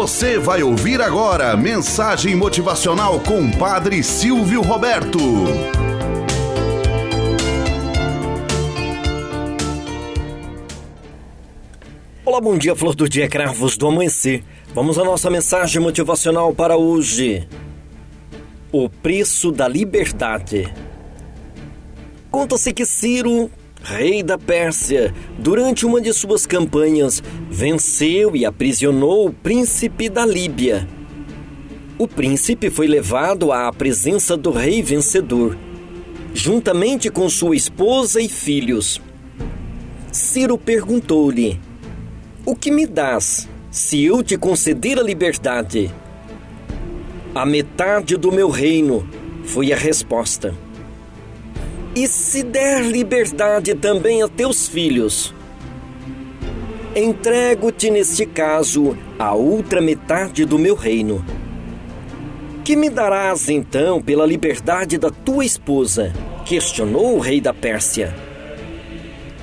Você vai ouvir agora mensagem motivacional com Padre Silvio Roberto. Olá, bom dia, flor do dia, cravos do amanhecer. Vamos à nossa mensagem motivacional para hoje. O preço da liberdade. Conta-se que Ciro rei da Pérsia, durante uma de suas campanhas, venceu e aprisionou o príncipe da Líbia. O príncipe foi levado à presença do rei vencedor, juntamente com sua esposa e filhos. Ciro perguntou-lhe: O que me dás se eu te conceder a liberdade? A metade do meu reino, foi a resposta. E se der liberdade também a teus filhos, entrego-te neste caso a outra metade do meu reino. Que me darás então pela liberdade da tua esposa? questionou o rei da Pérsia.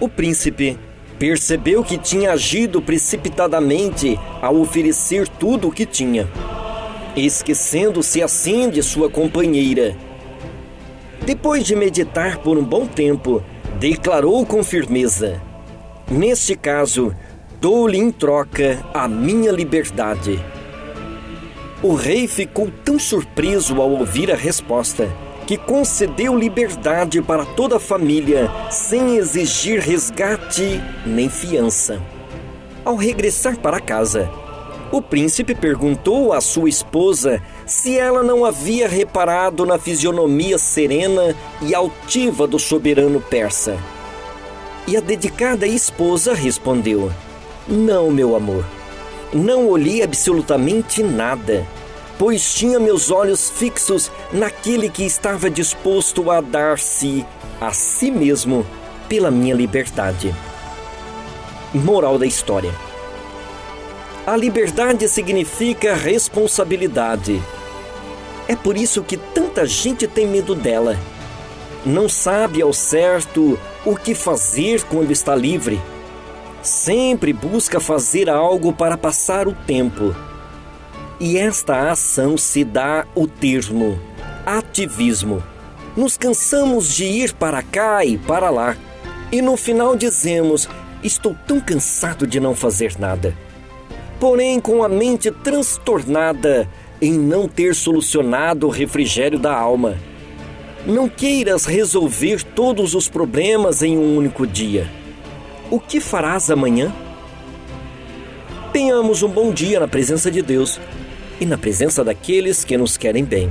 O príncipe percebeu que tinha agido precipitadamente ao oferecer tudo o que tinha, esquecendo-se assim de sua companheira depois de meditar por um bom tempo, declarou com firmeza: Neste caso, dou-lhe em troca a minha liberdade. O rei ficou tão surpreso ao ouvir a resposta que concedeu liberdade para toda a família sem exigir resgate nem fiança. Ao regressar para casa, o príncipe perguntou à sua esposa se ela não havia reparado na fisionomia serena e altiva do soberano persa. E a dedicada esposa respondeu: Não, meu amor. Não olhei absolutamente nada, pois tinha meus olhos fixos naquele que estava disposto a dar-se a si mesmo pela minha liberdade. Moral da história a liberdade significa responsabilidade. É por isso que tanta gente tem medo dela. Não sabe ao certo o que fazer quando está livre. Sempre busca fazer algo para passar o tempo. E esta ação se dá o termo ativismo. Nos cansamos de ir para cá e para lá. E no final dizemos: Estou tão cansado de não fazer nada porém com a mente transtornada em não ter solucionado o refrigério da alma. Não queiras resolver todos os problemas em um único dia. O que farás amanhã? Tenhamos um bom dia na presença de Deus e na presença daqueles que nos querem bem.